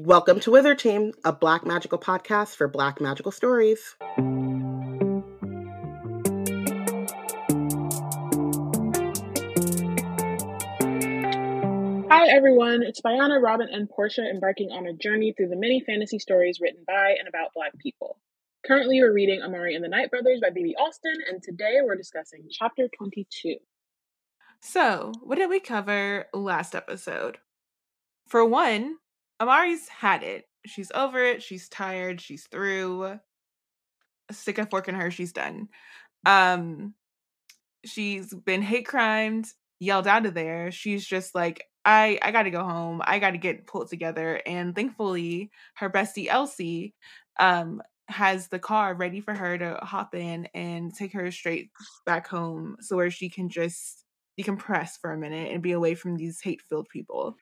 Welcome to Wizard Team, a Black Magical podcast for Black Magical stories. Hi everyone, it's Bayana, Robyn, and Porshèa embarking on a journey through the many fantasy stories written by and about Black people. Currently, we're reading Amari and the Night Brothers by B.B. Alston, and today we're discussing chapter 22. So, what did we cover last episode? For one, Amari's had it. She's over it. She's tired. She's through. Stick a fork in her. She's done. Um, she's been hate crimed, yelled out of there. She's just like, I I got to go home. I got to get pulled together. And thankfully, her bestie Elsie, um, has the car ready for her to hop in and take her straight back home, so where she can just decompress for a minute and be away from these hate filled people.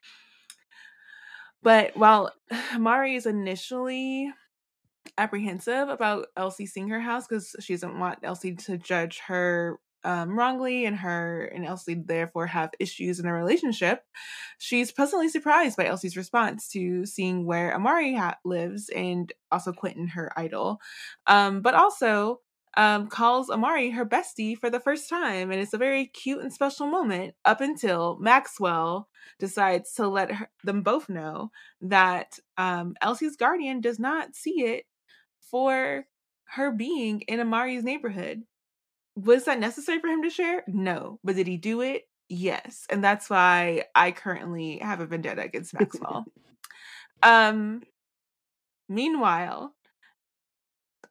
But while Mari is initially apprehensive about Elsie seeing her house because she doesn't want Elsie to judge her um, wrongly and her and Elsie therefore have issues in their relationship, she's pleasantly surprised by Elsie's response to seeing where Amari ha- lives and also Quentin, her idol. Um, but also um, calls Amari her bestie for the first time. And it's a very cute and special moment up until Maxwell decides to let her, them both know that um, Elsie's guardian does not see it for her being in Amari's neighborhood. Was that necessary for him to share? No. But did he do it? Yes. And that's why I currently have a vendetta against Maxwell. um meanwhile,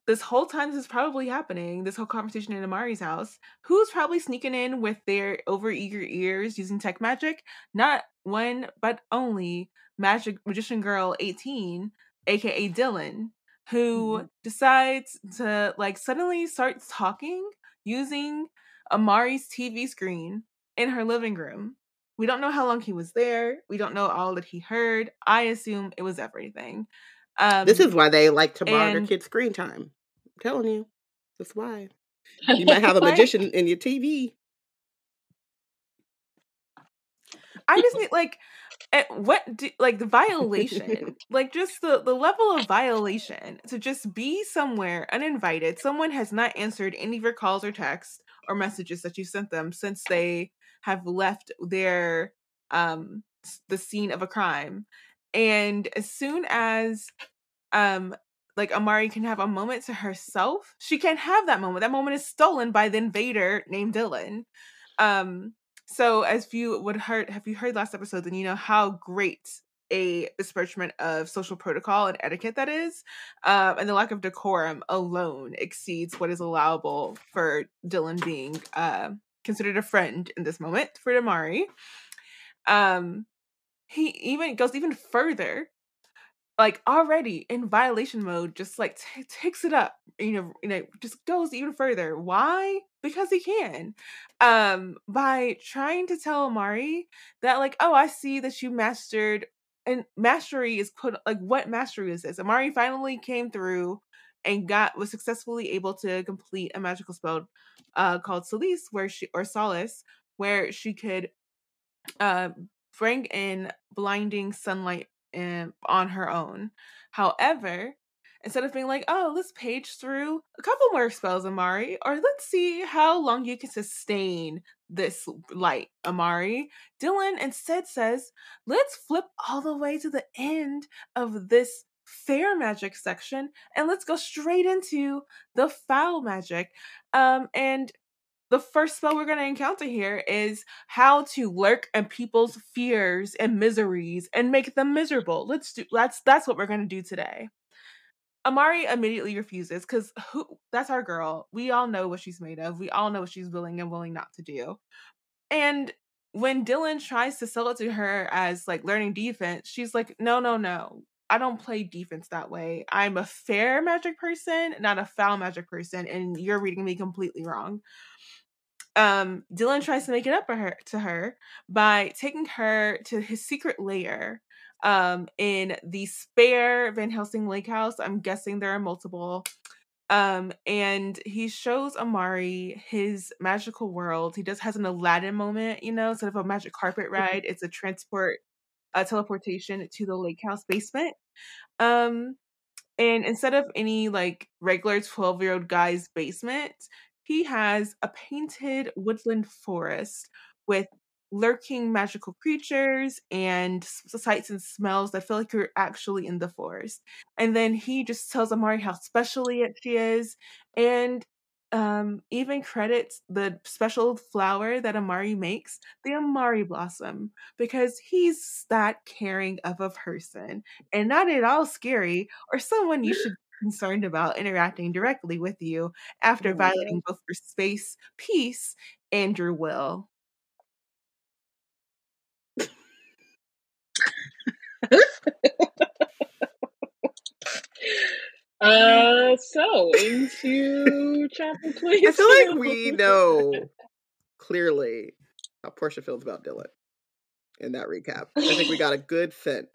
this whole time this is probably happening, this whole conversation in Amari's house, who's probably sneaking in with their overeager ears using tech magic? Not one, but only Magic Magician Girl 18, aka Dylan, who mm-hmm. decides to like suddenly starts talking using Amari's TV screen in her living room. We don't know how long he was there. We don't know all that he heard. I assume it was everything. Um, this is why they like to monitor kids' screen time. I'm telling you, that's why. You might have a magician in your TV. I just need like eh, what do, like the violation like just the the level of violation to just be somewhere uninvited someone has not answered any of your calls or texts or messages that you sent them since they have left their um the scene of a crime and as soon as um like Amari can have a moment to herself, she can't have that moment. That moment is stolen by the invader named Dylan. Um, so as you would heard, have you heard last episode, then you know how great a besmirchment of social protocol and etiquette that is, um, and the lack of decorum alone exceeds what is allowable for Dylan being uh, considered a friend in this moment for Amari. Um, he even goes even further like already in violation mode just like t- takes it up you know you know just goes even further. Why? Because he can. Um by trying to tell amari that like oh i see that you mastered and mastery is put like what mastery is this? Amari finally came through and got was successfully able to complete a magical spell uh called Solace where she or Solace where she could uh bring in blinding sunlight on her own. However, instead of being like, oh, let's page through a couple more spells, Amari, or let's see how long you can sustain this light, Amari, Dylan instead says, let's flip all the way to the end of this fair magic section and let's go straight into the foul magic. Um, and the first spell we're going to encounter here is how to lurk in people's fears and miseries and make them miserable. Let's do that's that's what we're going to do today. Amari immediately refuses because who that's our girl. We all know what she's made of. We all know what she's willing and willing not to do. And when Dylan tries to sell it to her as like learning defense, she's like, no, no, no. I don't play defense that way. I'm a fair magic person, not a foul magic person, and you're reading me completely wrong um, Dylan tries to make it up for her to her by taking her to his secret lair um, in the spare Van Helsing Lake House. I'm guessing there are multiple. Um, and he shows Amari his magical world. He just has an Aladdin moment, you know, instead of a magic carpet ride, it's a transport a teleportation to the lake house basement. Um, and instead of any like regular 12 year old guy's basement, he has a painted woodland forest with lurking magical creatures and sights and smells that feel like you're actually in the forest. And then he just tells Amari how special she is. And um, even credits the special flower that Amari makes, the Amari blossom, because he's that caring of a person and not at all scary or someone you should concerned about interacting directly with you after violating both your space, peace, and your will. Uh, so into chapter twenty. I feel like we know clearly how Porshèa feels about Dylan in that recap. I think we got a good sense.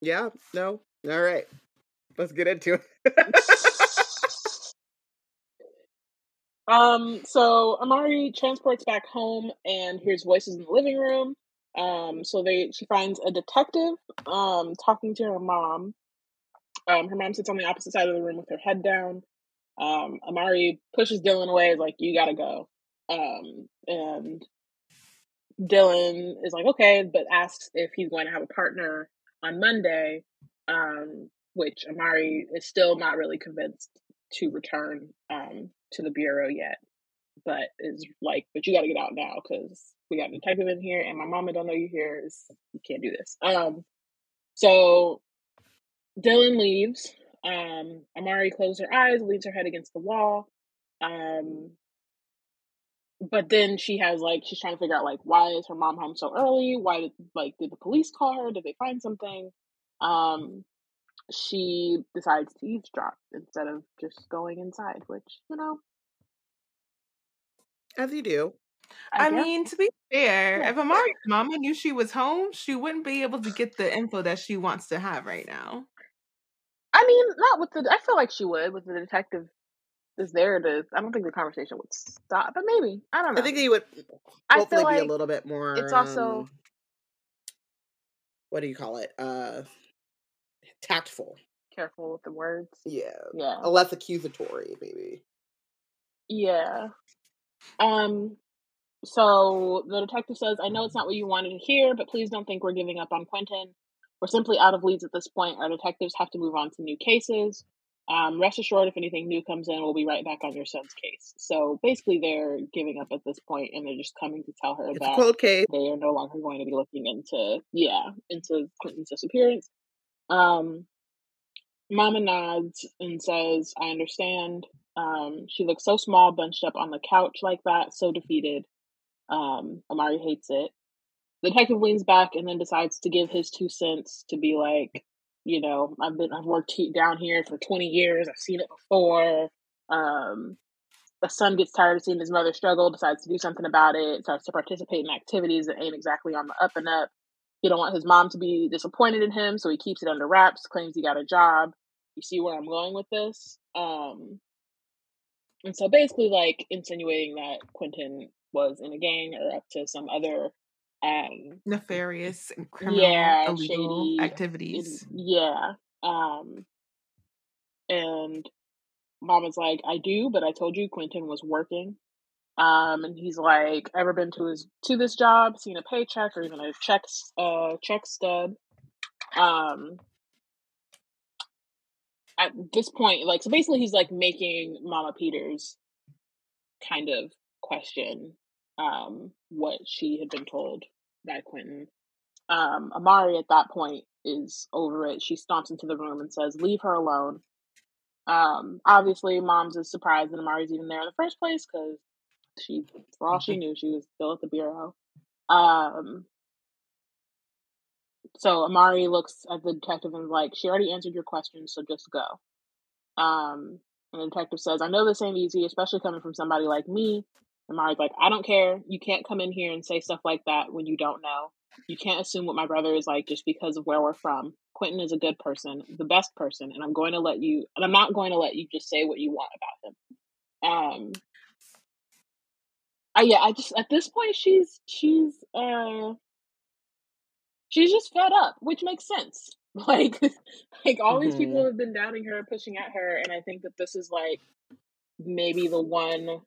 Yeah, no, all right, let's get into it. um, so Amari transports back home and hears voices in the living room. Um, so they she finds a detective um talking to her mom um, her mom sits on the opposite side of the room with her head down. Um, Amari pushes Dylan away, is like, "You gotta go," um, and Dylan is like, "Okay," but asks if he's going to have a partner on Monday, um, which Amari is still not really convinced to return um, to the bureau yet, but is like, "But you got to get out now because we got a detective in here, and my mama don't know you here. Is you can't do this." Um, so Dylan leaves. Um, Amari closes her eyes, leans her head against the wall. Um, but then she has like she's trying to figure out like why is her mom home so early? Why did like did the police call her? Did they find something? Um, she decides to eavesdrop instead of just going inside, which you know, as you do. I, I mean, to be fair, yeah. if Amari's mama knew she was home, she wouldn't be able to get the info that she wants to have right now. I mean, not with the. I feel like she would with the detective is there to. I don't think the conversation would stop, but maybe I don't know. I think he would hopefully like be a little bit more. It's also um, what do you call it? Uh, tactful. Careful with the words. Yeah. Yeah. A less accusatory, maybe. Yeah. Um. So the detective says, "I know it's not what you wanted to hear, but please don't think we're giving up on Quentin. We're simply out of leads at this point. Our detectives have to move on to new cases. Um, rest assured, if anything new comes in, we'll be right back on your son's case. So basically, they're giving up at this point, and they're just coming to tell her it's that cold case. they are no longer going to be looking into, yeah, into Quentin's disappearance. Um, Mama nods and says, "I understand." Um, she looks so small, bunched up on the couch like that, so defeated. Um, Amari hates it the detective leans back and then decides to give his two cents to be like, you know, I've been I've worked down here for 20 years. I've seen it before. Um, the son gets tired of seeing his mother struggle, decides to do something about it, starts to participate in activities that ain't exactly on the up and up. He don't want his mom to be disappointed in him, so he keeps it under wraps, claims he got a job. You see where I'm going with this? Um, and so basically like insinuating that Quentin was in a gang or up to some other um nefarious and criminal yeah, illegal shady, activities. Yeah. Um and mama's like, I do, but I told you Quentin was working. Um and he's like, ever been to his to this job, seen a paycheck or even a check uh check stub. Um at this point, like so basically he's like making Mama Peters kind of question um, what she had been told by Quentin. Um, Amari at that point is over it. She stomps into the room and says, "Leave her alone." Um, obviously, mom's is surprised that Amari's even there in the first place because she, for all she knew, she was still at the bureau. Um, so Amari looks at the detective and is like, "She already answered your question, so just go." Um, and the detective says, "I know this ain't easy, especially coming from somebody like me Amari's like, I don't care. You can't come in here and say stuff like that when you don't know. You can't assume what my brother is like just because of where we're from. Quentin is a good person, the best person, and I'm going to let you and I'm not going to let you just say what you want about him. Um I yeah, I just at this point she's she's uh she's just fed up, which makes sense. Like, like all these mm-hmm. people have been doubting her, pushing at her, and I think that this is like maybe the one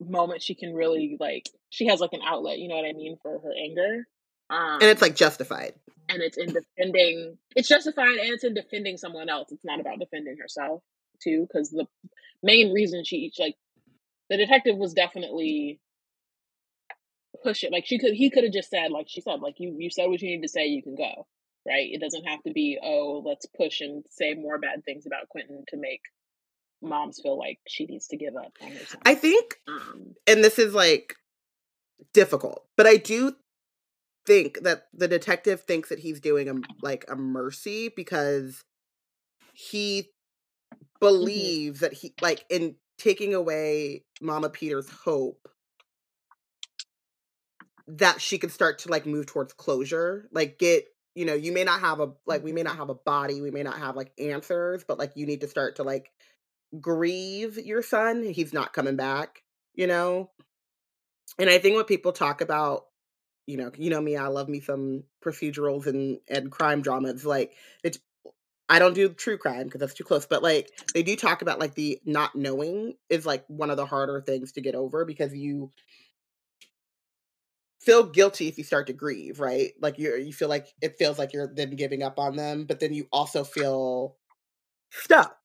moment she can really like she has like an outlet, you know what I mean, for her anger. Um, and it's like justified. And it's in defending it's justified and it's in defending someone else. It's not about defending herself too, because the main reason she like the detective was definitely push it. Like she could, he could have just said, like she said, like you, you said what you need to say, you can go. Right? It doesn't have to be, oh, let's push and say more bad things about Quentin to make moms feel like she needs to give up. I think, um, and this is like difficult, but I do think that the detective thinks that he's doing a like a mercy because he mm-hmm. believes mm-hmm. that he like in taking away Mama Peter's hope that she could start to like move towards closure like get you know you may not have a like we may not mm-hmm. have a body we may not have like answers but like you need to start to like grieve your son he's not coming back you know? And i think when people talk about you know you know me i love me some procedurals and and crime dramas like it's i don't do true crime because that's too close but like they do talk about like the not knowing is like one of the harder things to get over because you feel guilty if you start to grieve, right? Like you you feel like it feels like you're then giving up on them, but then you also feel stuck.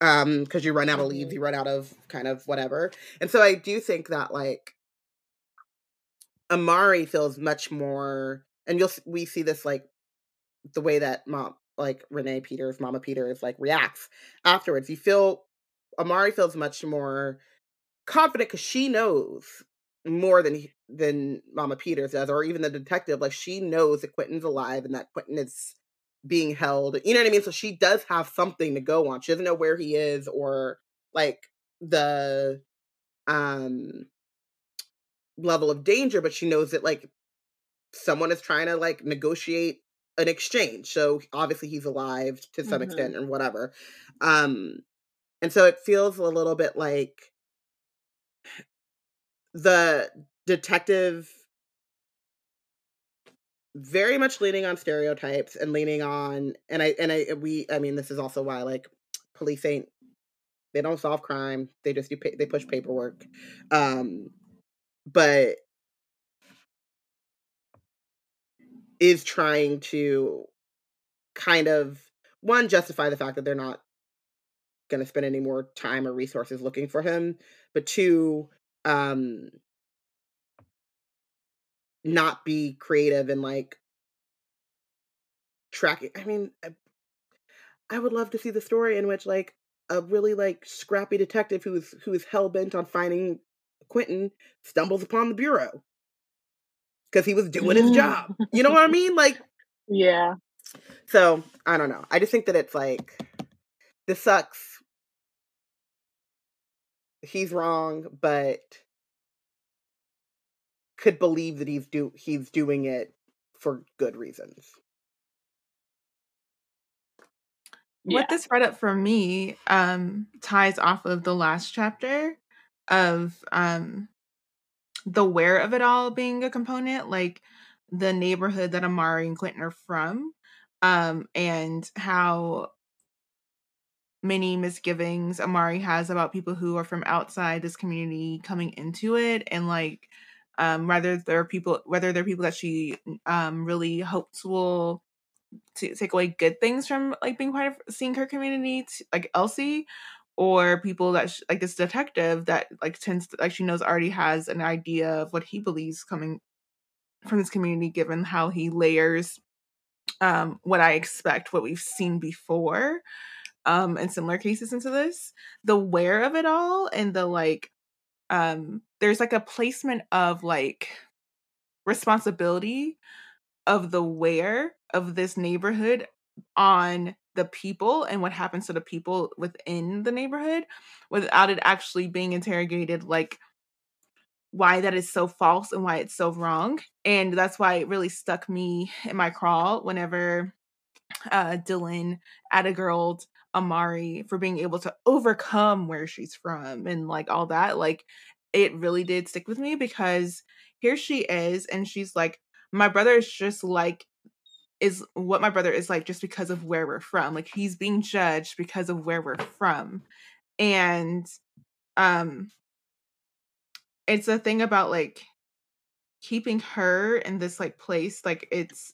Um, because you run out of leaves, mm-hmm. you run out of kind of whatever. And so I do think that like Amari feels much more and you'll we see this like the way that mom like Renee Peters, Mama Peters like reacts afterwards. You feel Amari feels much more confident because she knows more than than Mama Peters does, or even the detective. Like she knows that Quentin's alive and that Quentin is being held. You know what I mean? So she does have something to go on. She doesn't know where he is or like the um level of danger, but she knows that like someone is trying to like negotiate an exchange. So obviously he's alive to some mm-hmm. extent and whatever. Um and so it feels a little bit like the detective very much leaning on stereotypes and leaning on and I and I we I mean this is also why like police ain't they don't solve crime they just do they push paperwork um but is trying to kind of one justify the fact that they're not going to spend any more time or resources looking for him but two um not be creative and like tracking i mean I, I would love to see the story in which like a really like scrappy detective who's who is hell-bent on finding quentin stumbles upon the bureau because he was doing his job. You know what i mean? Like yeah. So i don't know. I just think that it's like this sucks. He's wrong but could believe that he's do he's doing it for good reasons. What this brought up for me um, ties off of the last chapter of um, the where of it all being a component, like the neighborhood that Amari and Quentin are from, um, and how many misgivings Amari has about people who are from outside this community coming into it and like um, whether there are people whether there are people that she um, really hopes will t- take away good things from like being part of seeing her community t- like elsie or people that sh- like this detective that like tends to, like she knows already has an idea of what he believes coming from this community given how he layers um what i expect what we've seen before um in similar cases into this. The where of it all and the like um there's like a placement of like responsibility of the where of this neighborhood on the people and what happens to the people within the neighborhood without it actually being interrogated like why that is so false and why it's so wrong and that's why it really stuck me in my crawl whenever uh dylan at a girl amari for being able to overcome where she's from and like all that like it really did stick with me because here she is and she's like my brother is just like is what my brother is like just because of where we're from like he's being judged because of where we're from. And um it's a thing about like keeping her in this like place like it's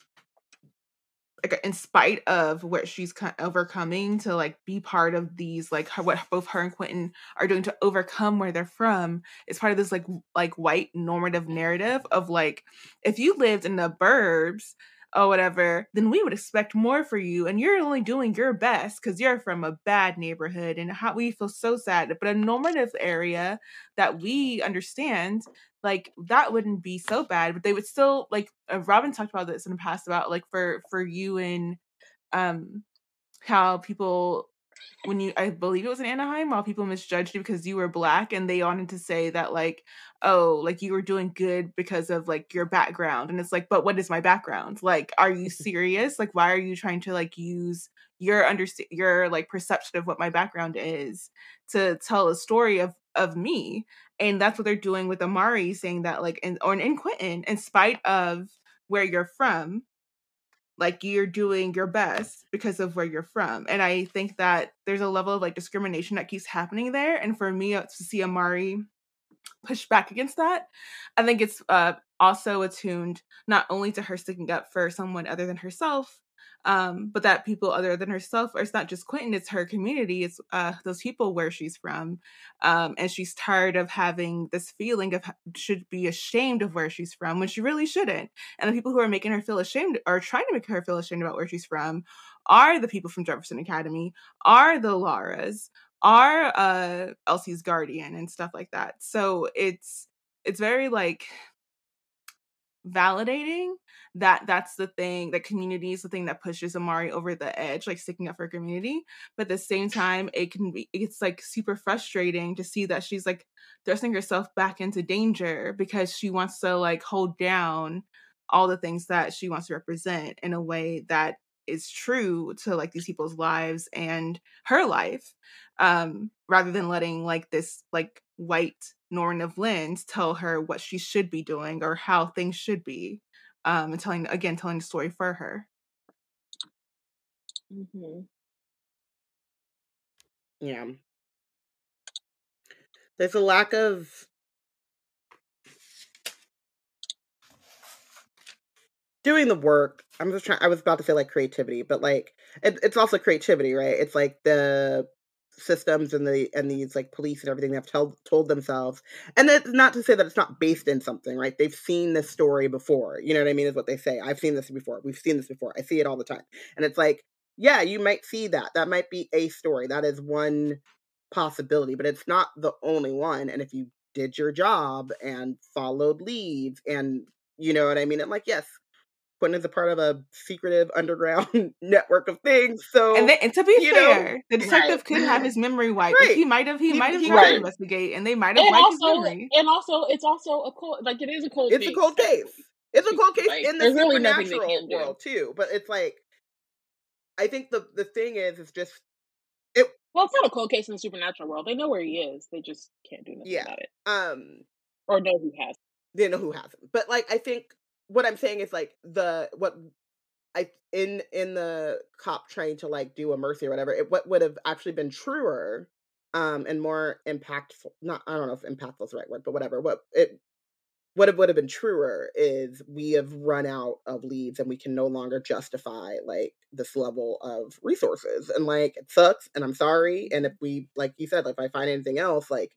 like in spite of what she's overcoming to like be part of these like her, what both her and Quentin are doing to overcome where they're from it's part of this like like white normative narrative of like if you lived in the burbs or whatever, then we would expect more for you. And you're only doing your best because you're from a bad neighborhood and how we feel so sad. But a normative area that we understand, like that wouldn't be so bad, but they would still like uh, Robyn talked about this in the past about like for for you and um how people when you I believe it was in Anaheim while people misjudged you because you were black and they wanted to say that like oh like you were doing good because of like your background. And it's like but what is my background? Like are you serious? Like why are you trying to like use your understand your like perception of what my background is to tell a story of of me? And that's what they're doing with Amari saying that like in or in Quentin in spite of where you're from like you're doing your best because of where you're from and i think that there's a level of like discrimination that keeps happening there and for me uh, to see amari push back against that i think it's uh, also attuned not only to her sticking up for someone other than herself um, but that people other than herself, or it's not just Quentin, it's her community, it's uh, those people where she's from, um, and she's tired of having this feeling of should be ashamed of where she's from when she really shouldn't. And the people who are making her feel ashamed or trying to make her feel ashamed about where she's from are the people from Jefferson Academy, are the Lauras, are uh, Elsie's guardian and stuff like that. So it's it's very like validating that that's the thing that community is the thing that pushes amari over the edge like sticking up for community but at the same time it can be it's like super frustrating to see that she's like thrusting herself back into danger because she wants to like hold down all the things that she wants to represent in a way that is true to like these people's lives and her life um rather than letting like this like white normative lens tell her what she should be doing or how things should be um and telling again telling the story for her. Mm-hmm. yeah. There's a lack of doing the work. I'm just trying i was about to say like creativity but like it, it's also creativity right? It's like the systems and the and these like police and everything they have told told themselves and that's not to say that it's not based in something right? They've seen this story before you know what i mean is what they say. I've seen this before. We've seen this before. I see it all the time. And it's like yeah you might see that. That might be a story. That is one possibility but it's not the only one. And if you did your job and followed leads and you know what i mean? And like yes Quentin is a part of a secretive underground network of things. So, and, and to be fair, know, the detective right. could have his memory wiped. Right. He might have, he, he might have tried right. to investigate, and they might have and wiped also, his memory. And also, it's also a cold, like it is a cold. It's case. a cold case. It's a cold case like, in the supernatural really world too. But it's like, I think the the thing is, it's just it. Well, it's not a cold case in the supernatural world. They know where he is. They just can't do nothing yeah. about it. Um, or know who has. They know who has him. But like, I think what I'm saying is like the what I in in the cop trying to like do a mercy or whatever, it what would have actually been truer um and more impactful not I don't know if impactful is the right word, but whatever. What it what it would have been truer is we have run out of leads and we can no longer justify like this level of resources and like it sucks and i'm sorry and if we like you said like, if i find anything else like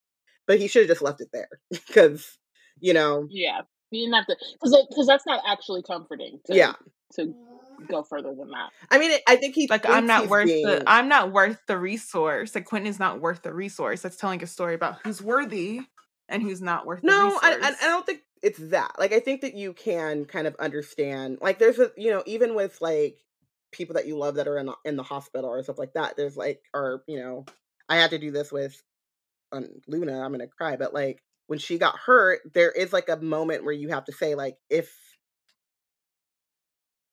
but he should have just left it there because you know yeah you didn't have to because because that's not actually comforting. To, yeah. To go further than that. I mean, I think he like I'm not worth being... the I'm not worth the resource. Like Quentin is not worth the resource. That's telling a story about who's worthy and who's not worth. No, I, I, I don't think it's that. Like I think that you can kind of understand. Like there's a you know even with like people that you love that are in in the hospital or stuff like that. There's like or you know I had to do this with on Luna. I'm gonna cry, but like when she got hurt, there is like a moment where you have to say like if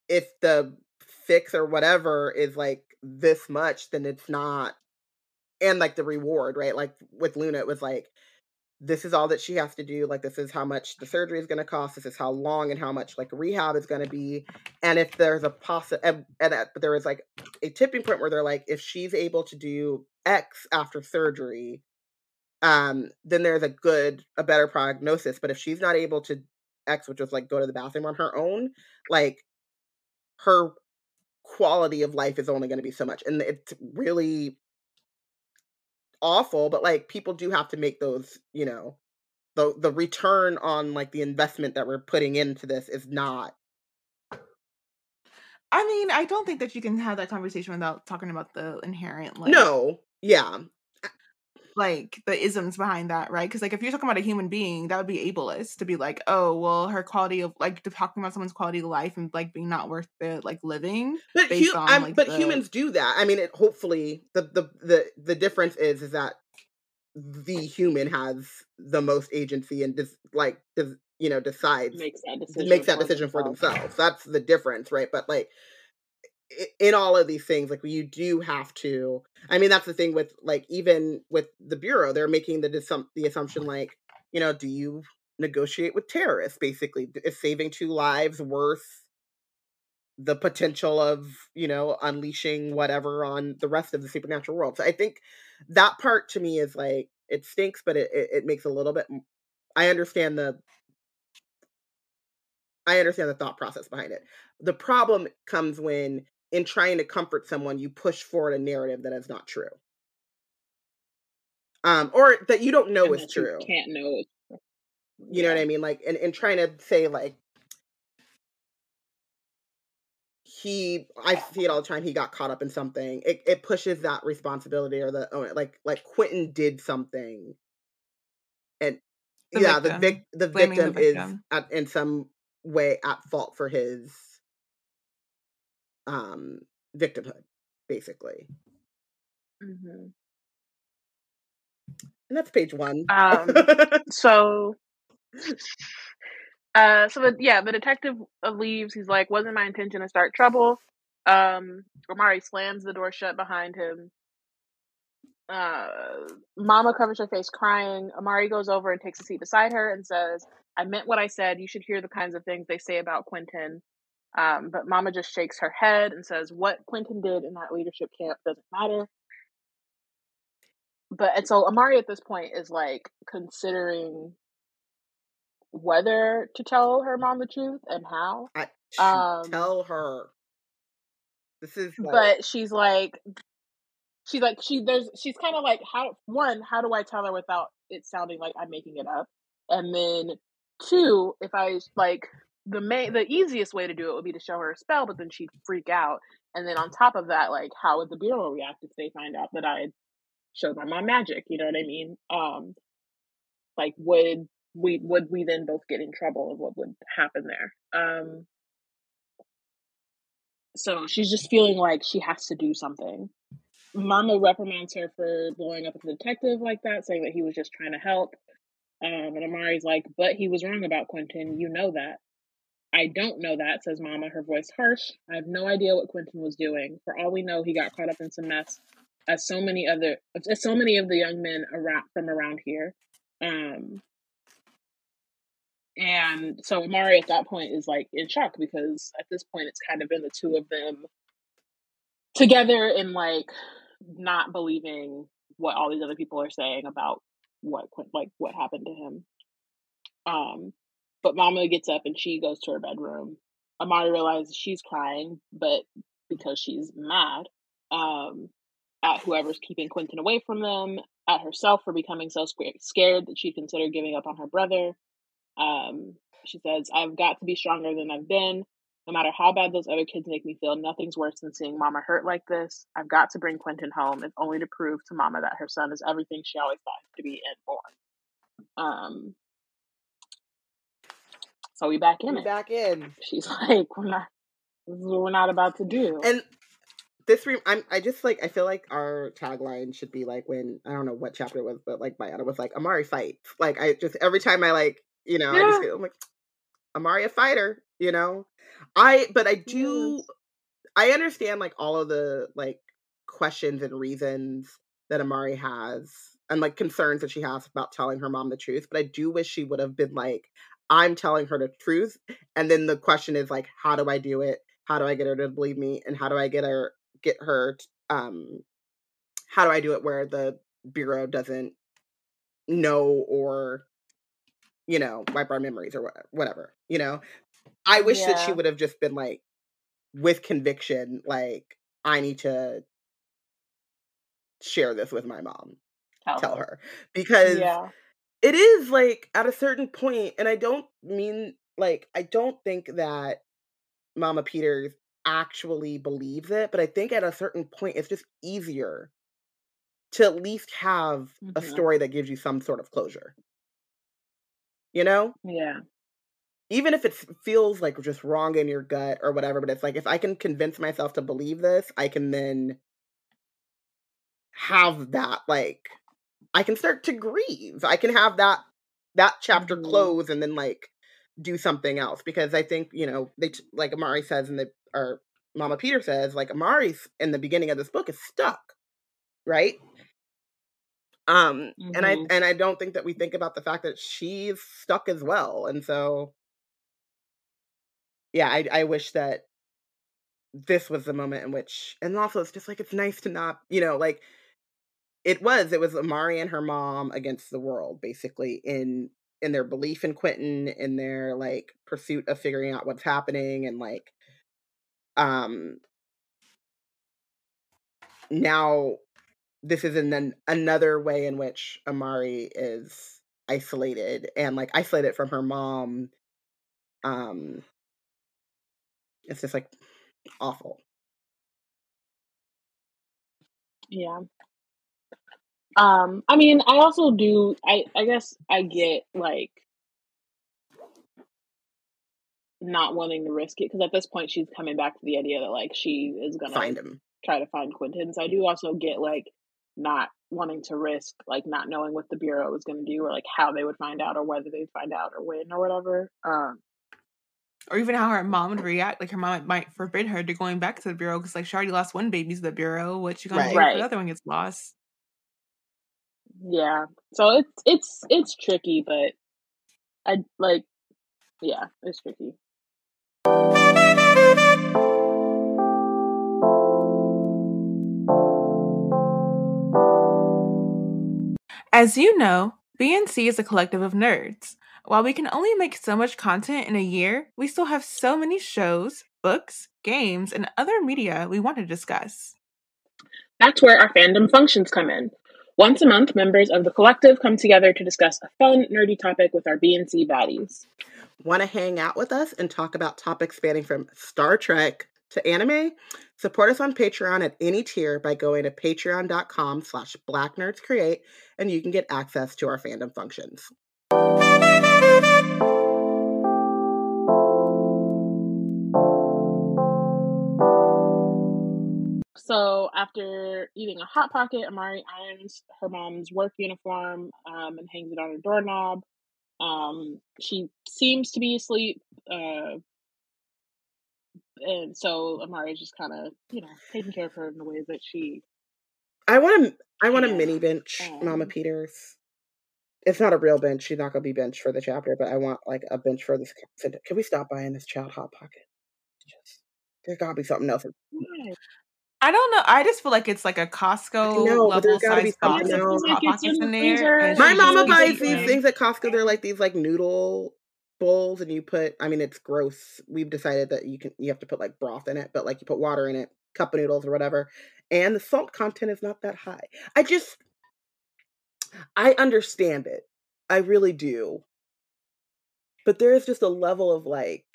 if the fix or whatever is like this much, then it's not and like the reward, right? Like with Luna, it was like this is all that she has to do. Like, this is how much the surgery is going to cost. This is how long and how much like rehab is going to be. And if there's a possible, and, and was like a tipping point where they're like, if she's able to do X after surgery, um, then there's a good, a better prognosis. But if she's not able to X, which was like go to the bathroom on her own, like her quality of life is only going to be so much. And it's really awful, but like people do have to make those, you know, the the return on like the investment that we're putting into this is not I mean, I don't think that you can have that conversation without talking about the inherent like No. Yeah like the isms behind that, right? Because like if you're talking about a human being, that would be ableist to be like, oh, well, her quality of like talking about someone's quality of life and like being not worth the like living. But hu- on, like, but the... humans do that. I mean, it, hopefully the the the the difference is is that the human has the most agency and just like does you know decides makes that decision makes that decision for themselves. That's the difference, right? But like in all of these things like you do have to i mean that's the thing with like even with the bureau they're making the the assumption like you know do you negotiate with terrorists? basically is saving two lives worth the potential of you know unleashing whatever on the rest of the supernatural world? So i think that part to me is like it stinks but it, it, it makes a little bit i understand the I understand the thought process behind it. The problem comes when in trying to comfort someone, you push forward a narrative that is not true. Um, or that you don't know and is true. can't know. You yeah. know what I mean? Like, and, and trying to say like he, I see it all the time. He got caught up in something. It it pushes that responsibility or the oh, like like Quentin did something, and the yeah, victim. the vic the victim, the victim is at, in some way at fault for his um victimhood basically. Mm-hmm. and that's page one. Um so uh so the, yeah the detective leaves he's like wasn't my intention to start trouble. Um Amari slams the door shut behind him. Uh mama covers her face crying. Amari goes over and takes a seat beside her and says i meant what i said. You should hear the kinds of things they say about quentin um, but Mama just shakes her head and says, What Quentin did in that leadership camp doesn't matter. But and so Amari at this point is like considering whether to tell her mom the truth and how. I, um, tell her. This is like... But she's like she's like she there's she's kind of like how one, how do I tell her without it sounding like I'm making it up? And then two, if I like the main the easiest way to do it would be to show her a spell, but then she'd freak out. And then on top of that, like how would the bureau react if they find out that I showed my mom magic? You know what I mean? Um, like would we would we then both get in trouble and what would happen there? Um, so she's just feeling like she has to do something. Mama reprimands her for blowing up a detective like that, saying that he was just trying to help. Um, and Amari's like, but he was wrong about Quentin. You know that. I don't know that, says Mama, her voice harsh. I have no idea what Quentin was doing. For all we know, he got caught up in some mess, as so many other, as so many of the young men around from around here. Um, and so Amari at that point is like in shock because at this point it's kind of been the two of them together and like not believing what all these other people are saying about what like what happened to him. Um, but Mama gets up and she goes to her bedroom. Amari realizes she's crying, but because she's mad um, at whoever's keeping Quentin away from them, at herself for becoming so scared that she considered giving up on her brother. Um, she says, I've got to be stronger than I've been. No matter how bad those other kids make me feel, nothing's worse than seeing Mama hurt like this. I've got to bring Quentin home, if only to prove to Mama that her son is everything she always thought to be and more. Um, so we back in we it. Back in. She's like, we're not. This is what we're not about to do. And this re- I'm I just like I feel like our tagline should be like when I don't know what chapter it was, but like Bayana was like Amari fight. Like I just every time I like you know yeah. I just feel I'm like Amari a fighter. You know, I but I do. I understand like all of the like questions and reasons that Amari has and like concerns that she has about telling her mom the truth. But I do wish she would have been like, I'm telling her the truth. And then the question is like, how do I do it? How do I get her to believe me? And how do I get her get her um how do I do it where the bureau doesn't know or you know wipe our memories or whatever you know i wish yeah. that she would have just been like with conviction like i need to share this with my mom tell, tell her. her. because yeah. It is like at a certain point and i don't mean like i don't think that mama peters actually believes it but i think at a certain point it's just easier to at least have mm-hmm. a story that gives you some sort of closure. You know? Yeah. Even if it feels like just wrong in your gut or whatever, but it's like if I can convince myself to believe this, I can then have that like I can start to grieve. I can have that that chapter mm-hmm. close and then like do something else because I think, you know, they like Amari says in the or Mama Peter says like Amari's in the beginning of this book is stuck, right? Um, mm-hmm. and I mm-hmm. and I don't think that we think about the fact that she's stuck as well. And so yeah, I I wish that this was the moment in which and also it's just like it's nice to not, you know, like it was, it was Amari and her mom against the world, basically, in in their belief in quentin in their like pursuit of figuring out what's happening and like um now this is an, another way in which Amari is isolated and like isolated from her mom. Um, it's just like awful. Yeah. Um, I mean, I also do. I I guess I get like not wanting to risk it because at this point she's coming back to the idea that like she is gonna find him, try to find Quentin. So I do also get like not wanting to risk like not knowing what the bureau was going to do or like how they would find out or whether they'd find out or when or whatever um or even how her mom would react like her mom might forbid her to going back to the bureau because like she already lost one baby to the bureau what you gonna right. do if the other one gets lost yeah so it's it's it's tricky but i like yeah it's tricky As you know, BNC is a collective of nerds. While we can only make so much content in a year, we still have so many shows, books, games, and other media we want to discuss. That's where our fandom functions come in. Once a month, members of the collective come together to discuss a fun, nerdy topic with our BNC baddies. Want to hang out with us and talk about topics spanning from Star Trek to anime? Support us on Patreon at any tier by going to patreon.com slash blacknerdscreate and you can get access to our fandom functions. So after eating a hot pocket, Amari irons her mom's work uniform um, and hangs it on her doorknob. Um, she seems to be asleep, uh, and so Amari is just kind of you know taking care of her in the way that she. I want to. I want a mini bench, um, Mama Peters. It's not a real bench. She's not gonna be bench for the chapter, but I want like a bench for this. Can we stop buying this child hot pocket? Just there's gotta be something else. I don't know. I just feel like it's like a Costco no, level size box of hot pockets in there. My mama buys these things at Costco. They're like these like noodle bowls and you put I mean it's gross. We've decided that you can you have to put like broth in it, but like you put water in it, cup of noodles or whatever, and the salt content is not that high. I just I understand it. I really do. But there is just a level of like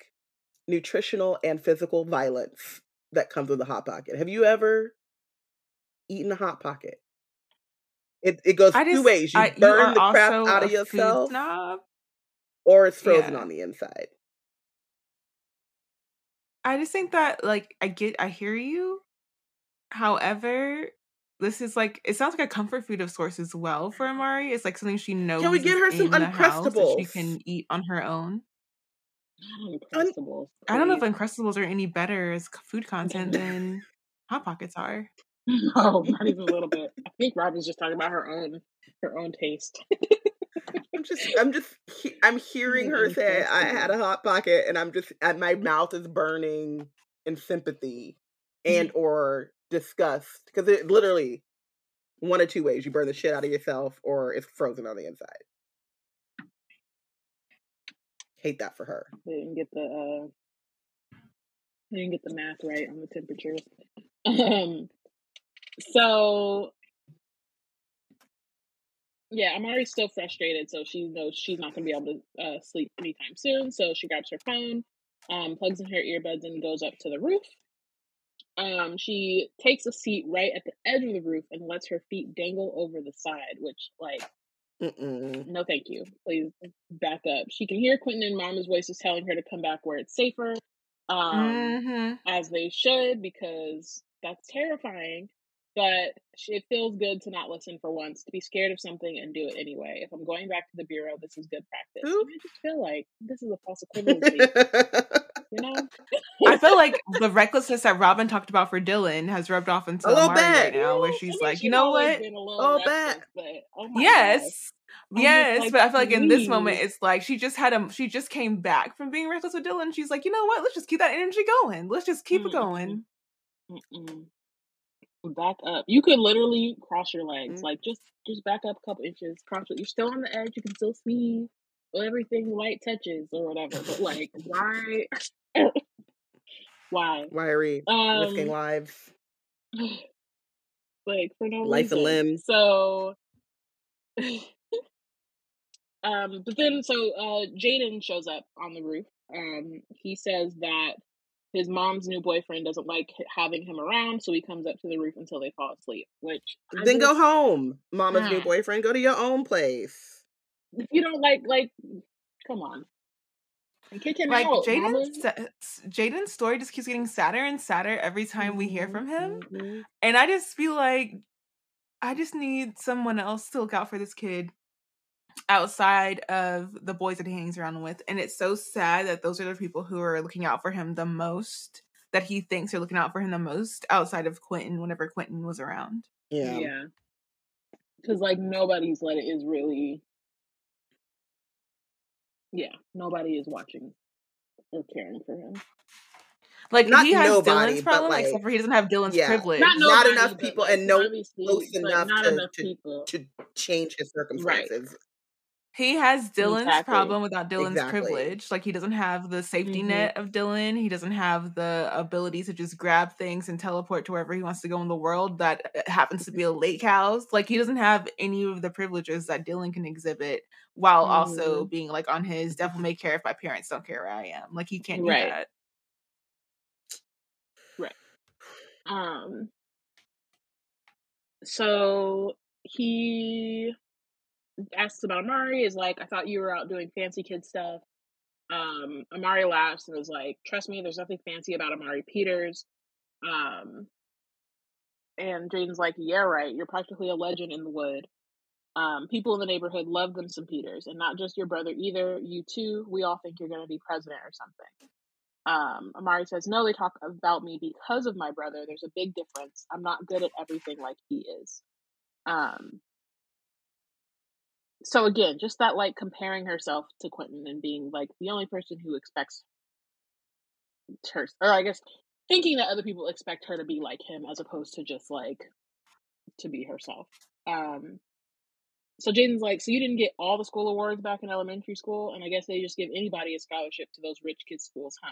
nutritional and physical violence that comes with a hot pocket. Have you ever eaten a hot pocket? It it goes two ways. You I, burn you the crap out of yourself or it's frozen yeah. on the inside. I just think that like I get I hear you. However, this is like it sounds like a comfort food of sorts as well for Amari. It's like something she knows. Can we get her some uncrustables she can eat on her own? Oh, uncrustables. I don't know if uncrustables are any better as food content than hot pockets are. No, not even a little bit. I think Robyn's just talking about her own her own taste. I'm just, I'm just, I'm hearing her say I had a hot pocket, and I'm just, and my mouth is burning in sympathy and or disgust because it literally one of two ways: you burn the shit out of yourself, or it's frozen on the inside. Hate that for her. They didn't get the uh, they didn't get the math right on the temperatures. Um, so yeah, I'm already still frustrated, so she knows she's not gonna be able to uh, sleep anytime soon. So she grabs her phone, um, plugs in her earbuds, and goes up to the roof. Um, she takes a seat right at the edge of the roof and lets her feet dangle over the side, which like Mm-mm. no thank you. Please back up. She can hear Quentin and Mama's voices telling her to come back where it's safer. Um, hmm as they should, because that's terrifying. But she, it feels good to not listen for once, to be scared of something and do it anyway. If I'm going back to the bureau, this is good practice. I just feel like this is a false equivalency, you know? I feel like the recklessness that Robyn talked about for Dylan has rubbed off into little right bit. now, where she's I mean, like, you know what? a little Oh, reckless, but oh my gosh. Yes. I'm Yes, like, but I feel like in this moment, it's like she just had a she just came back from being reckless with Dylan. She's like, you know what? Let's just keep that energy going. Let's just keep it Mm-mm. going. Mm-mm. Back up. You could literally cross your legs. Mm. Like just just back up a couple inches. Cross it. You're still on the edge. You can still see everything light touches or whatever. But like, why? why? Why are we risking Um, lives, like for no life and reason. limbs? So, um, but then so uh, Jaden shows up on the roof. Um, he says that his mom's new boyfriend doesn't like having him around, so he comes up to the roof until they fall asleep. Which I Then go home, Mama's new ah, boyfriend. Go to your own place. if you don't like, like, come on, kick him Like out. Jaden's Jaden's story just keeps getting sadder and sadder every time we hear Mhm, from him, mhm. and I just feel like I just need someone else to look out for this kid outside of the boys that he hangs around with. And it's so sad that those are the people who are looking out for him the most, that he thinks are looking out for him the most outside of Quentin whenever Quentin was around. Yeah. Yeah, because like nobody's let it is really. Yeah, nobody is watching or caring for him. Like Not he has nobody, Dylan's problem, like, except for he doesn't have Dylan's yeah. privilege. Not Not enough people and no close enough not to- enough to- people. to change his circumstances. He has Dylan's Exactly. problem without Dylan's Exactly. privilege. Like he doesn't have the safety Mhm. net of Dylan. He doesn't have the ability to just grab things and teleport to wherever he wants to go in the world that uh, happens to be a lake house. Like he doesn't have any of the privileges that Dylan can exhibit while also Mhm. being like on his devil may care if my parents don't care where I am. Like he can't do that. Right. that. Um. So he asks about Amari. Is like, I thought you were out doing fancy kid stuff. Um, Amari laughs and is like, "Trust me, there's nothing fancy about Amari Peters." Um, and Jaden's like, "Yeah, right. You're practically a legend in the wood. Um, people in the neighborhood love them some Peters, and not just your brother either. You too. We all think you're going to be president or something." Um, Amari says, No, they talk about me because of my brother. There's a big difference. I'm not good at everything like he is. Um, so again, just that like comparing herself to Quentin and being like the only person who expects her, or I guess thinking that other people expect her to be like him as opposed to just like to be herself. Um, so Jaden's like, so you didn't get all the school awards back in elementary school, and I guess they just give anybody a scholarship to those rich kids' schools, huh?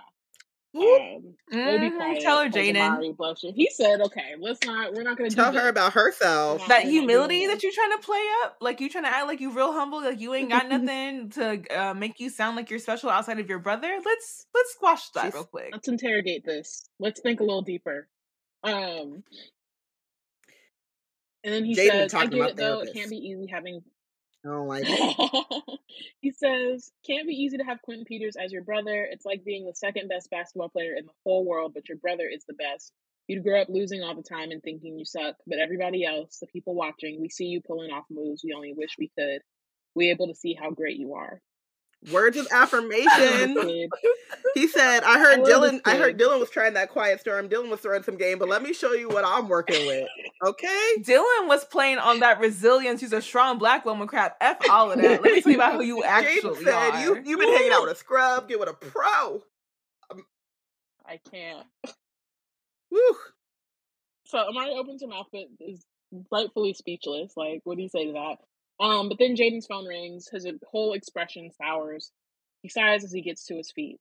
Whoop. Um, we'll be Mhm. Tell her, Jaden. He said, "Okay, let's not. We're not going to Tell her about herself. Yeah. That We're not doing humility that you're trying to play up, like you trying to act like you real humble, like you ain't got nothing to uh, make you sound like you're special outside of your brother. Let's let's squash that She's- real quick. Let's interrogate this. Let's think a little deeper." Um, and then he Jaden says, "I talking get about it though. It can't be easy having I don't like it. he says, Can't be easy to have Quentin Peters as your brother. It's like being the second best basketball player in the whole world, but your brother is the best. You'd grow up losing all the time and thinking you suck, but everybody else, the people watching, we see you pulling off moves we only wish we could. We able to see how great you are. Words of affirmation. he said, "I heard I Dylan. I heard. Dylan was trying that quiet storm. Dylan was throwing some game, but let me show you what I'm working with. Okay." Dylan was playing on that resilience. He's a strong black woman crap. F all of that. Let me tell you about who you Jaden actually said, are. "You you've been hanging out with a scrub. Get with a pro." Um, I can't. Woo. So Amari opens her mouth, but is rightfully speechless. Like, what do you say to that? Um, but then Jaden's phone rings. His whole expression sours. He sighs as he gets to his feet.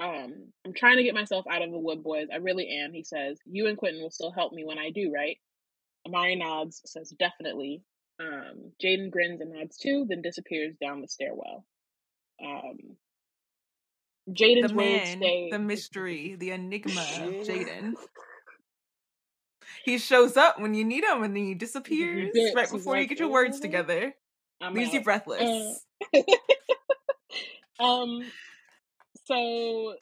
Um, I'm trying to get myself out of the wood, boys. I really am. He says, "You and Quentin will still help me when I do, right?" Amari nods, says, "Definitely." Um, Jaden grins and nods too, then disappears down the stairwell. Um, Jaden's the man, stay. the mystery, the enigma of Yeah. Jaden. He shows up when you need him and then he disappears dips. right before you like, get your words together. I'm Leaves you out. breathless. um so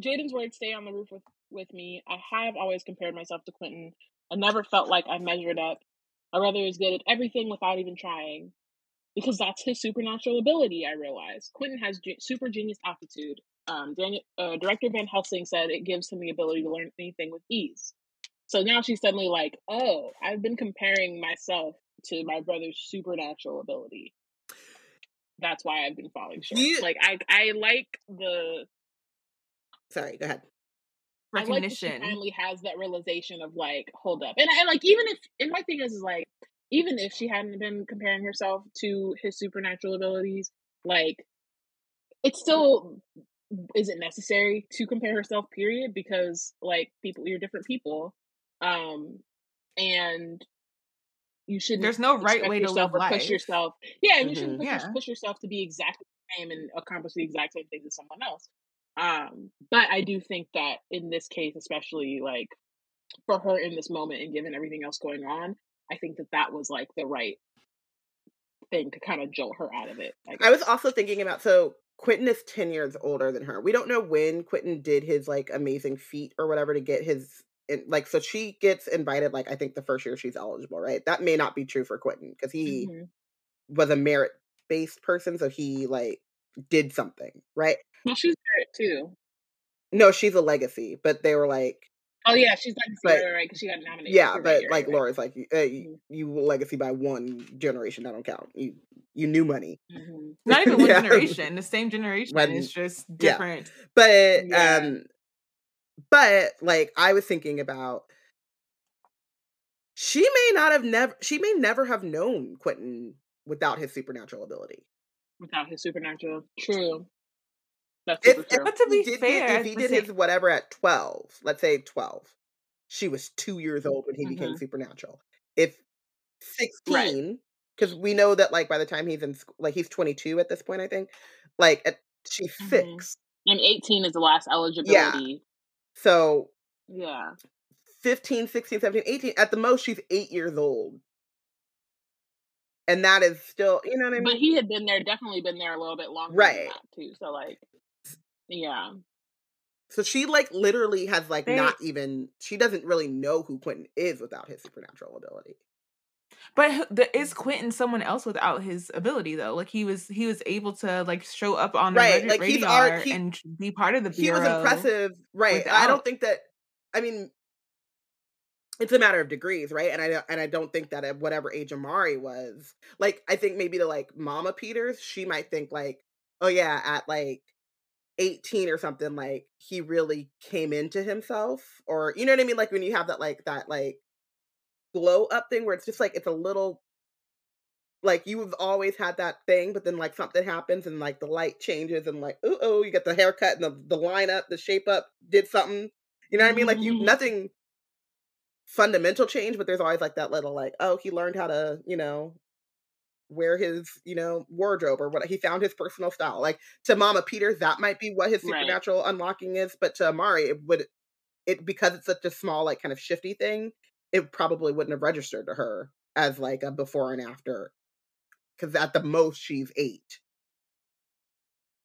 Jaden's words stay on the roof with with me. I have always compared myself to Quentin. I never felt like I measured up. I rather is good at everything without even trying. Because that's his supernatural ability, I realize. Quentin has ge- super genius aptitude. Um, Daniel, uh, Director Van Helsing said it gives him the ability to learn anything with ease. So now she's suddenly like, oh, I've been comparing myself to my brother's supernatural ability. That's why I've been falling short. You- Like I, I like the Sorry, go ahead. I like that she Recognition. finally has that realization of like, hold up, and I like even if and my thing is, is like even if she hadn't been comparing herself to his supernatural abilities, like it still isn't necessary to compare herself. Period, because like people, you're different people, um, and you shouldn't. There's no right way to live or push yourself. Yeah, and you shouldn't Mhm. push, Yeah. push yourself to be exactly the same and accomplish the exact same things as someone else. Um, but I do think that in this case, especially like for her in this moment and given everything else going on, I think that that was like the right thing to kind of jolt her out of it. I, I was also thinking about so Quentin is 10 years older than her. We don't know when Quentin did his like amazing feat or whatever to get his in, like so she gets invited like I think the first year she's eligible, right? That may not be true for Quentin because he Mhm. was a merit based person, so he like did something, right? Well, she's there too. No, she's a legacy, but they were like Oh yeah, she's like But- right, right, because she got nominated. yeah, You're right, but like right, Lara's like uh, you, Mhm. you legacy by one generation, that don't count. You you knew money. right. Mhm. Not even one Yeah. generation. The same generation. When- it's just yeah. different. But Yeah. um but like I was thinking about she may not have never she may never have known Quentin without his supernatural ability. Without his supernatural, true. That's If, true. To he be did, fair, if he did his whatever at 12, let's say 12, she was two years old when he became Mhm. supernatural. If 16, because we know that like by the time he's in school, like he's 22 at this point, I think, like at, she's Mhm. 6. And 18 is the last eligibility. So Yeah. 15, 16, 17, 18, at the most, she's eight years old. And that is still, you know what I mean? But he had been there, definitely been there a little bit longer Right. than that too. So like, yeah, so she like literally has like They- not even, she doesn't really know who Quentin is without his supernatural ability. But the, is Quentin someone else without his ability though? Like he was, he was able to like show up on the Right, like, radar he- and be part of the He was impressive, right? I don't think that, I mean, it's a matter of degrees, right? And I don't- and I don't think that at whatever age Amari was, like I think maybe to like Mama Peters, she might think like, oh yeah, at like 18 or something, like he really came into himself, or you know what I mean? Like when you have that like that like glow up thing where it's just like it's a little like you've always had that thing, but then like something happens and like the light changes and like oh oh you get the haircut and the the line up, the shape up did something. You know what I mean? Like you Mhm. nothing fundamental change, but there's always like that little like oh he learned how to you know wear his you know wardrobe or what he found his personal style. Like to Mama Peters, that might be what his Right. supernatural unlocking is, but to Amari, it would it because it's such a small like kind of shifty thing. It probably wouldn't have registered to her as like a before and after because at the most she's eight.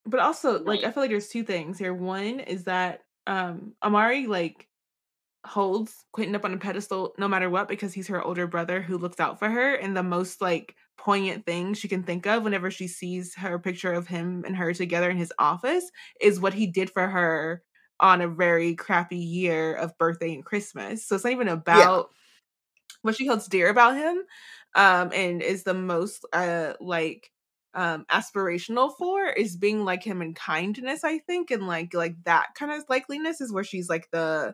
But also, like, I feel like there's two things here. One is that um Amari, like, holds Quentin up on a pedestal no matter what because he's her older brother who looks out for her and the most like poignant thing she can think of whenever she sees her picture of him and her together in his office is what he did for her on a very crappy year of birthday and Christmas. So it's not even about yeah. what she holds dear about him um and is the most uh like um aspirational for is being like him in kindness i think and like like that kind of likeliness is where she's like the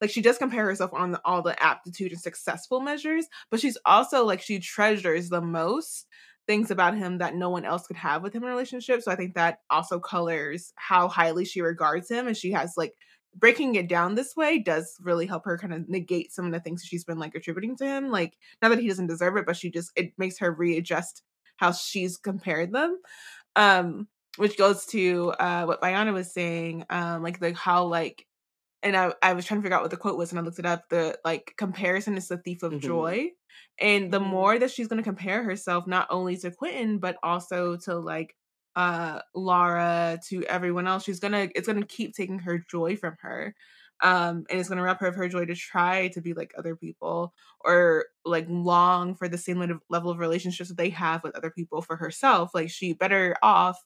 like she does compare herself on the, all the aptitude and successful measures but she's also like she treasures the most things about him that no one else could have with him in a relationship so i think that also colors how highly she regards him and she has like breaking it down this way does really help her kind of negate some of the things she's been like attributing to him like not that he doesn't deserve it but she just it makes her readjust how she's compared them um which goes to uh what Bayana was saying um like the how like and I, I was trying to figure out what the quote was and I looked it up. The like comparison is the thief of mm-hmm. joy. And the mm-hmm. more that she's gonna compare herself not only to Quentin, but also to like uh Lara, to everyone else, she's gonna it's gonna keep taking her joy from her. Um, and it's gonna rob her of her joy to try to be like other people or like long for the same level of relationships that they have with other people for herself. Like she better off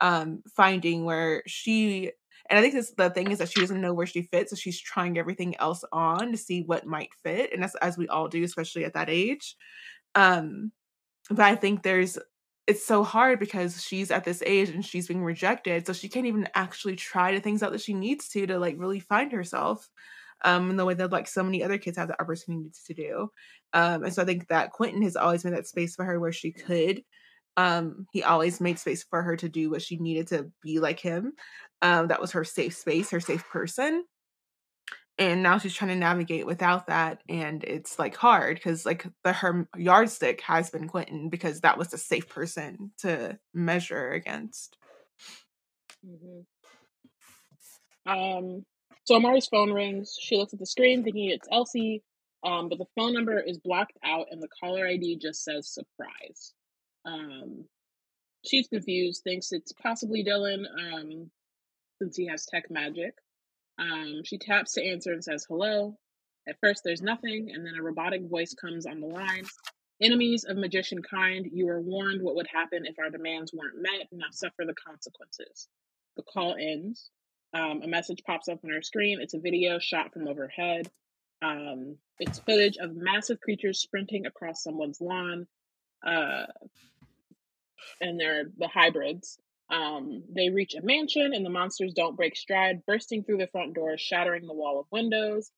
um finding where she and I think this the thing is that she doesn't know where she fits, so she's trying everything else on to see what might fit, and that's as we all do, especially at that age. Um, but I think there's it's so hard because she's at this age and she's being rejected, so she can't even actually try the things out that she needs to to like really find herself. Um, in the way that like so many other kids have the opportunity to do. Um, and so I think that Quentin has always made that space for her where she could um he always made space for her to do what she needed to be like him um that was her safe space her safe person. And now she's trying to navigate without that and it's like hard because like the her yardstick has been quentin because that was the safe person to measure against. Mm-hmm. um so amari's phone rings she looks at the screen thinking it's elsie um, but the phone number is blocked out and the caller id just says surprise um, she's confused, thinks it's possibly Dylan, um, since he has tech magic. Um, she taps to answer and says hello. At first, there's nothing, and then a robotic voice comes on the line. Enemies of magician kind, you are warned what would happen if our demands weren't met. Now suffer the consequences. The call ends. Um, a message pops up on her screen. It's a video shot from overhead. Um, it's footage of massive creatures sprinting across someone's lawn. Uh, and they're the hybrids. Um, they reach a mansion, and the monsters don't break stride, bursting through the front door, shattering the wall of windows.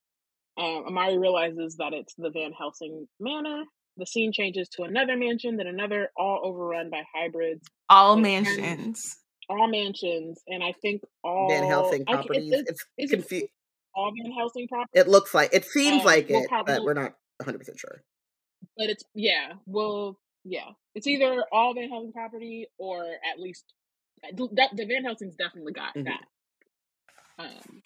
Um, Amari realizes that it's the Van Helsing manor. The scene changes to another mansion, then another, all overrun by hybrids. All mansions. all mansions, and I think all Van Helsing properties. it's, it's confused. All Van Helsing properties. It looks like it seems um, like it, but we're not 100 percent sure. But it's yeah. Well, yeah, it's either all Van Helsing property or at least uh, that the Van Helsing's definitely got mm-hmm. that. Um,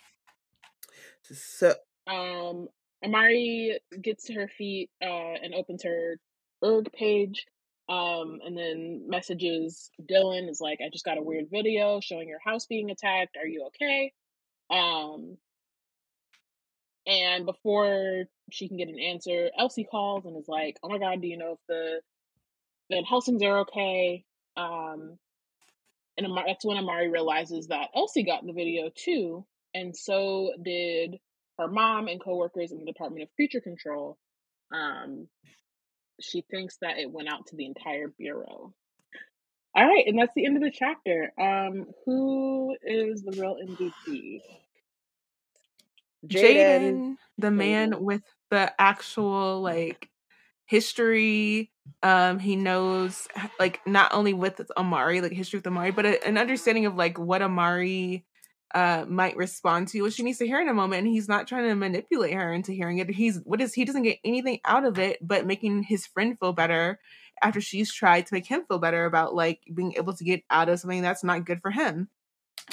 so um, Amari gets to her feet uh, and opens her erg page. Um, and then messages Dylan is like, I just got a weird video showing your house being attacked. Are you okay? Um, and before she can get an answer, Elsie calls and is like, Oh my god, do you know if the Van Helsing's are okay. Um, and Amari, that's when Amari realizes that Elsie got in the video too, and so did her mom and coworkers in the Department of Creature Control. Um, she thinks that it went out to the entire bureau. All right, and that's the end of the chapter. Um, who is the real MVP? Jaden, the man with the actual like history. Um, he knows like not only with Amari, like history with Amari, but a, an understanding of like what Amari uh might respond to what she needs to hear in a moment and he's not trying to manipulate her into hearing it he's what is he doesn't get anything out of it but making his friend feel better after she's tried to make him feel better about like being able to get out of something that's not good for him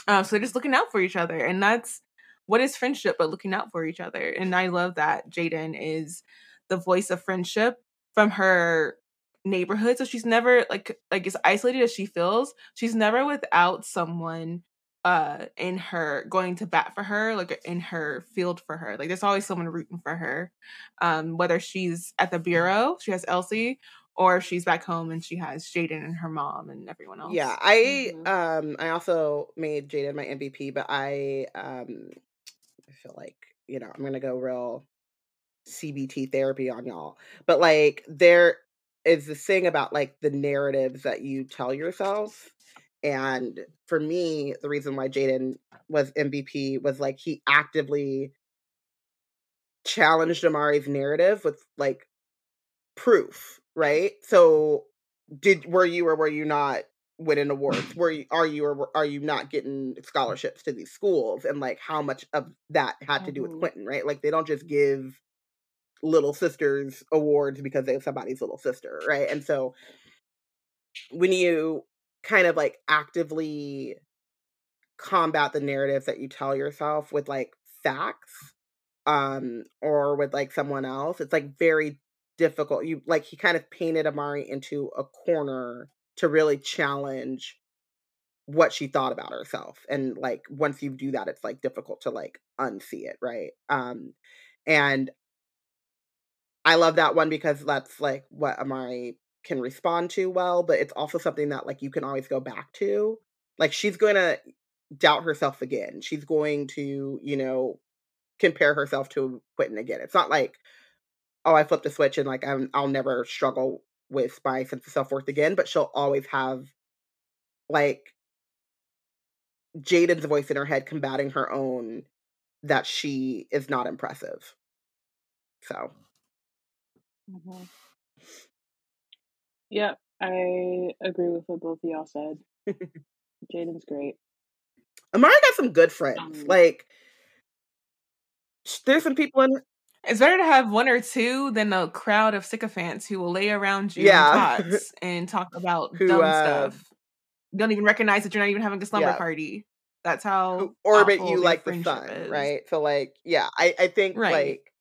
uh, so they're just looking out for each other and that's what is friendship but looking out for each other and i love that jaden is the voice of friendship from her neighborhood so she's never like like as isolated as she feels she's never without someone uh in her going to bat for her like in her field for her like there's always someone rooting for her um whether she's at the bureau she has elsie or she's back home and she has jaden and her mom and everyone else Yeah, I Mhm. um I also made Jaden my MVP, but I um I feel like, you know, I'm gonna go real CBT therapy on y'all. But like there is this thing about like the narratives that you tell yourself. And for me, the reason why Jaden was MVP was like he actively challenged Amari's narrative with like proof, right? So did were you or were you not winning awards? Were you are you or are you not getting scholarships to these schools? And like how much of that had to do with Mhm. Quentin, right? Like they don't just give little sisters awards because they're somebody's little sister, right? And so when you kind of like actively combat the narrative that you tell yourself with like facts um or with like someone else it's like very difficult you like he kind of painted amari into a corner to really challenge what she thought about herself and like once you do that it's like difficult to like unsee it right um and i love that one because that's like what um, amari can respond to well but it's also something that like you can always go back to like she's going to doubt herself again she's going to you know compare herself to Quentin again. It's not like, oh, I flipped a switch and like I'm I'll never struggle with my sense of self worth again, but she'll always have like Jaden's voice in her head combating her own that she is not impressive. So Mhm. Yep, I agree with what both of y'all said. Jaden's great. Amari got some good friends. Um, like there's some people in it's better to have one or two than a crowd of sycophants who will lay around you Yeah. and talk about Who, dumb uh, stuff. Don't even recognize that you're not even having a slumber Yeah. party. That's how who orbit awful you like the sun, is. right? So like, yeah, I I think Right. like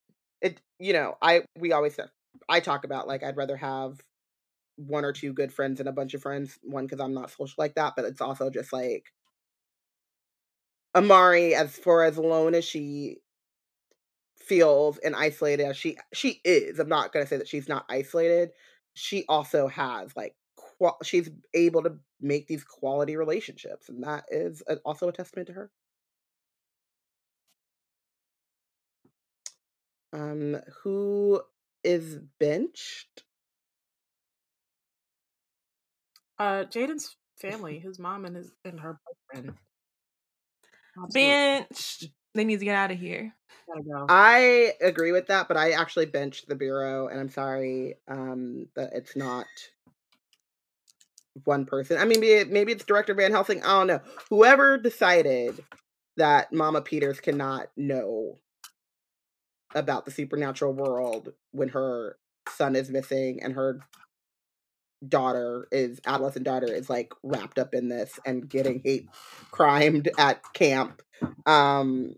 it. You know, I we always say I talk about like I'd rather have one or two good friends and a bunch of friends. One because I'm not social like that, but it's also just like Amari, as far as alone as she feels and isolated as she she is. I'm not gonna say that she's not isolated. She also has like qual- she's able to make these quality relationships, and that is also a testament to her. Um, who is benched? Uh, Jaden's family, his mom and his and her boyfriend. Absolutely Bench. They need to get out of here. go. I agree with that, but I actually benched the bureau, and I'm sorry um, that it's not one person. I mean, maybe, it, maybe it's Director Van Helsing. I don't know. Whoever decided that Mama Peters cannot know about the supernatural world when her son is missing and her daughter is adolescent daughter is like wrapped up in this and getting hate crimed at camp um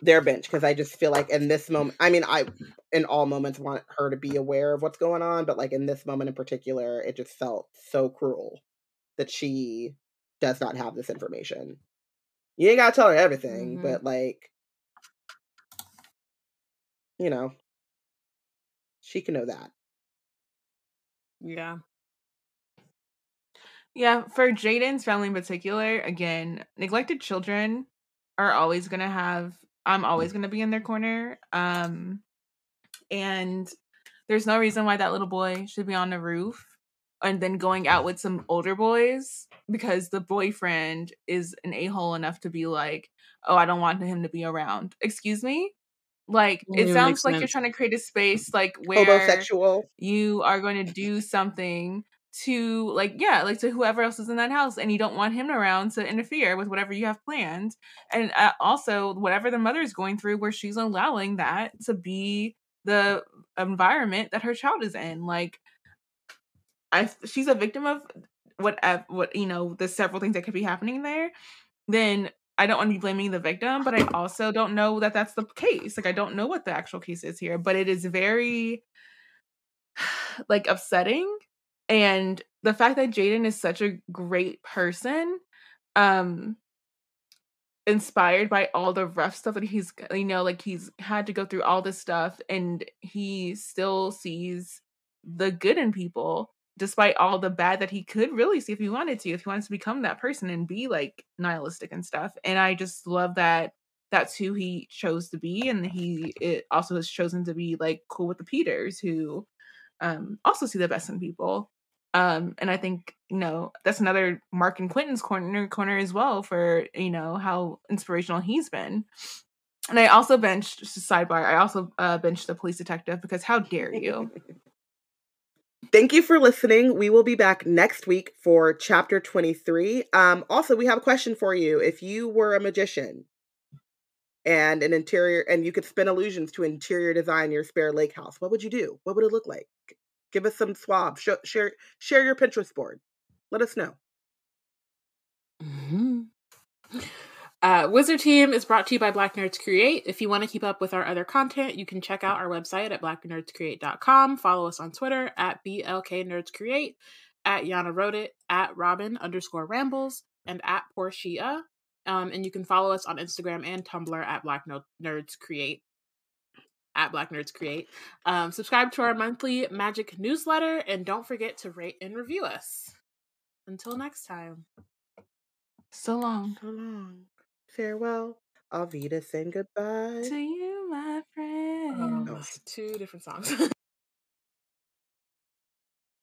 their bench because i just feel like in this moment i mean i in all moments want her to be aware of what's going on but like in this moment in particular it just felt so cruel that she does not have this information you ain't gotta tell her everything Mhm. but like you know she can know that Yeah. Yeah, for Jaden's family in particular, again, neglected children are always gonna have I'm always gonna be in their corner. Um and there's no reason why that little boy should be on the roof and then going out with some older boys because the boyfriend is an a-hole enough to be like, oh, I don't want him to be around. Excuse me? Like Doesn't it sounds like you're trying to create a space like where homosexual. you are going to do something to like yeah like to whoever else is in that house and you don't want him around to interfere with whatever you have planned and uh, also whatever the mother is going through where she's allowing that to be the environment that her child is in like i she's a victim of what what you know the several things that could be happening there then I don't want to be blaming the victim, but I also don't know that that's the case. Like I don't know what the actual case is here, but it is very like upsetting and the fact that Jaden is such a great person um inspired by all the rough stuff that he's you know like he's had to go through all this stuff and he still sees the good in people despite all the bad that he could really see if he wanted to if he wants to become that person and be like nihilistic and stuff and i just love that that's who he chose to be and he it also has chosen to be like cool with the peters who um also see the best in people um, and I think, you know, that's another Mark and Quentin's corner corner as well for, you know, how inspirational he's been. And I also benched sidebar, I also uh benched the police detective because how dare you? Thank you for listening. We will be back next week for chapter 23. Um, also, we have a question for you. If you were a magician and an interior, and you could spin illusions to interior design your spare lake house, what would you do? What would it look like? Give us some swabs. Show, share share your Pinterest board. Let us know. Mm-hmm. Uh, Wizard Team is brought to you by Black Nerds Create. If you want to keep up with our other content, you can check out our website at blacknerdscreate.com. Follow us on Twitter at BLKNerdsCreate, at Yana Wrote It, at Robyn underscore Rambles, and at Porshèa. Um, and you can follow us on Instagram and Tumblr at Black Nerds Create at Black Nerds Create. Um, subscribe to our monthly magic newsletter and don't forget to rate and review us. Until next time. So long. So long. Farewell. Auf Wiedersehen goodbye. To you, my oh, friend. Oh, two different songs.